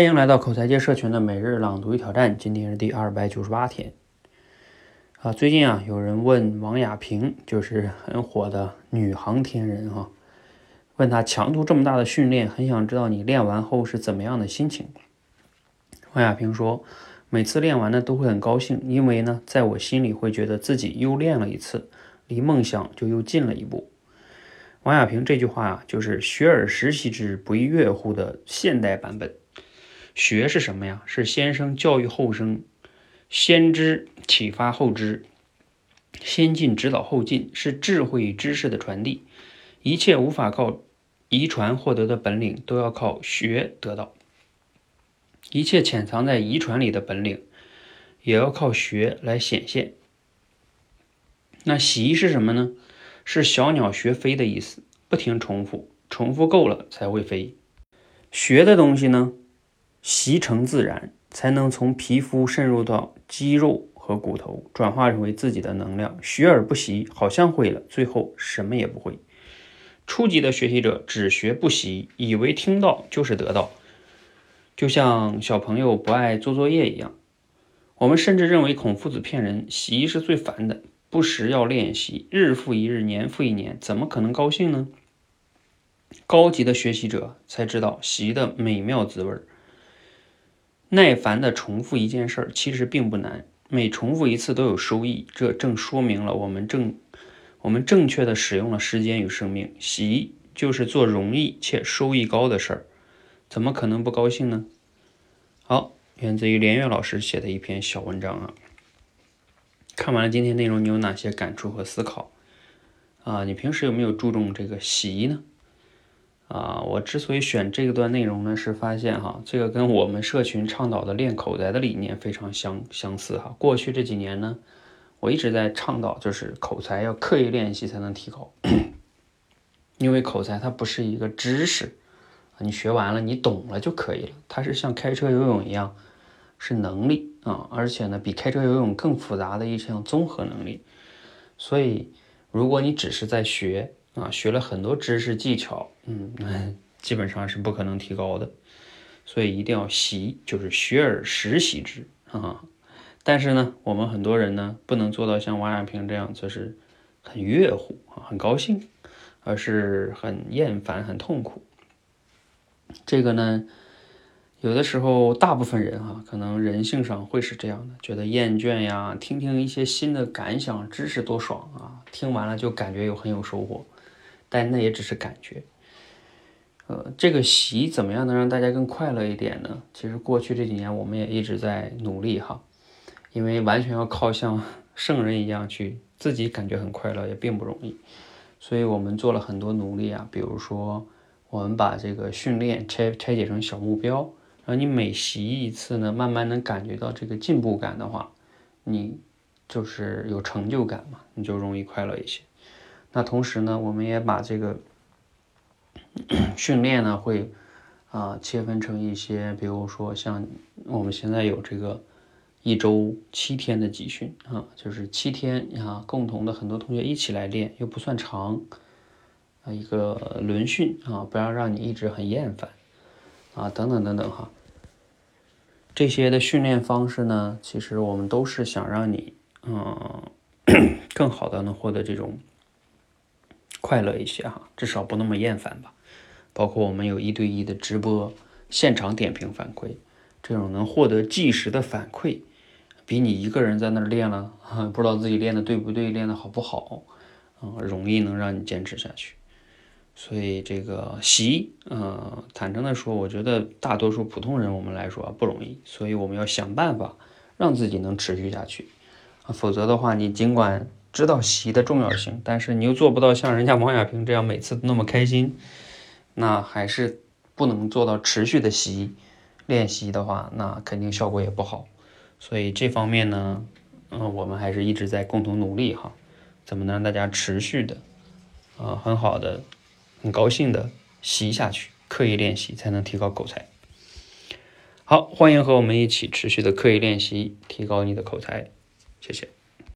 欢迎来到口才界社群的每日朗读与挑战，今天是第二百九十八天。啊，最近啊，有人问王亚平，就是很火的女航天人哈，问他强度这么大的训练，很想知道你练完后是怎么样的心情。王亚平说，每次练完呢都会很高兴，因为呢，在我心里会觉得自己又练了一次，离梦想就又近了一步。王亚平这句话啊，就是“学而时习之，不亦说乎”的现代版本。学是什么呀？是先生教育后生，先知启发后知，先进指导后进，是智慧与知识的传递。一切无法靠遗传获得的本领，都要靠学得到。一切潜藏在遗传里的本领，也要靠学来显现。那习是什么呢？是小鸟学飞的意思，不停重复，重复够了才会飞。学的东西呢？习成自然，才能从皮肤渗入到肌肉和骨头，转化成为自己的能量。学而不习，好像会了，最后什么也不会。初级的学习者只学不习，以为听到就是得到，就像小朋友不爱做作业一样。我们甚至认为孔夫子骗人，习是最烦的，不时要练习，日复一日，年复一年，怎么可能高兴呢？高级的学习者才知道习的美妙滋味儿。耐烦的重复一件事儿，其实并不难。每重复一次都有收益，这正说明了我们正我们正确的使用了时间与生命。习就是做容易且收益高的事儿，怎么可能不高兴呢？好，源自于连岳老师写的一篇小文章啊。看完了今天内容，你有哪些感触和思考啊？你平时有没有注重这个习呢？啊，我之所以选这个段内容呢，是发现哈，这个跟我们社群倡导的练口才的理念非常相相似哈。过去这几年呢，我一直在倡导，就是口才要刻意练习才能提高，因为口才它不是一个知识，你学完了你懂了就可以了，它是像开车游泳一样，是能力啊，而且呢，比开车游泳更复杂的一项综合能力。所以，如果你只是在学，啊，学了很多知识技巧，嗯，基本上是不可能提高的，所以一定要习，就是学而时习之啊。但是呢，我们很多人呢，不能做到像王亚平这样，就是很悦乎啊，很高兴，而是很厌烦、很痛苦。这个呢，有的时候大部分人哈，可能人性上会是这样的，觉得厌倦呀，听听一些新的感想、知识多爽啊，听完了就感觉有很有收获。但那也只是感觉，呃，这个习怎么样能让大家更快乐一点呢？其实过去这几年我们也一直在努力哈，因为完全要靠像圣人一样去自己感觉很快乐也并不容易，所以我们做了很多努力啊，比如说我们把这个训练拆拆解成小目标，那你每习一次呢，慢慢能感觉到这个进步感的话，你就是有成就感嘛，你就容易快乐一些。那同时呢，我们也把这个 训练呢，会啊切分成一些，比如说像我们现在有这个一周七天的集训啊，就是七天啊，共同的很多同学一起来练，又不算长啊，一个轮训啊，不要让你一直很厌烦啊，等等等等哈，这些的训练方式呢，其实我们都是想让你嗯，更好的能获得这种。快乐一些哈，至少不那么厌烦吧。包括我们有一对一的直播，现场点评反馈，这种能获得即时的反馈，比你一个人在那儿练了，不知道自己练的对不对，练的好不好，嗯，容易能让你坚持下去。所以这个习，嗯，坦诚的说，我觉得大多数普通人我们来说不容易，所以我们要想办法让自己能持续下去，啊，否则的话，你尽管。知道习的重要性，但是你又做不到像人家王亚平这样每次那么开心，那还是不能做到持续的习练习的话，那肯定效果也不好。所以这方面呢，嗯，我们还是一直在共同努力哈，怎么能让大家持续的，呃，很好的、很高兴的习下去，刻意练习才能提高口才。好，欢迎和我们一起持续的刻意练习，提高你的口才，谢谢。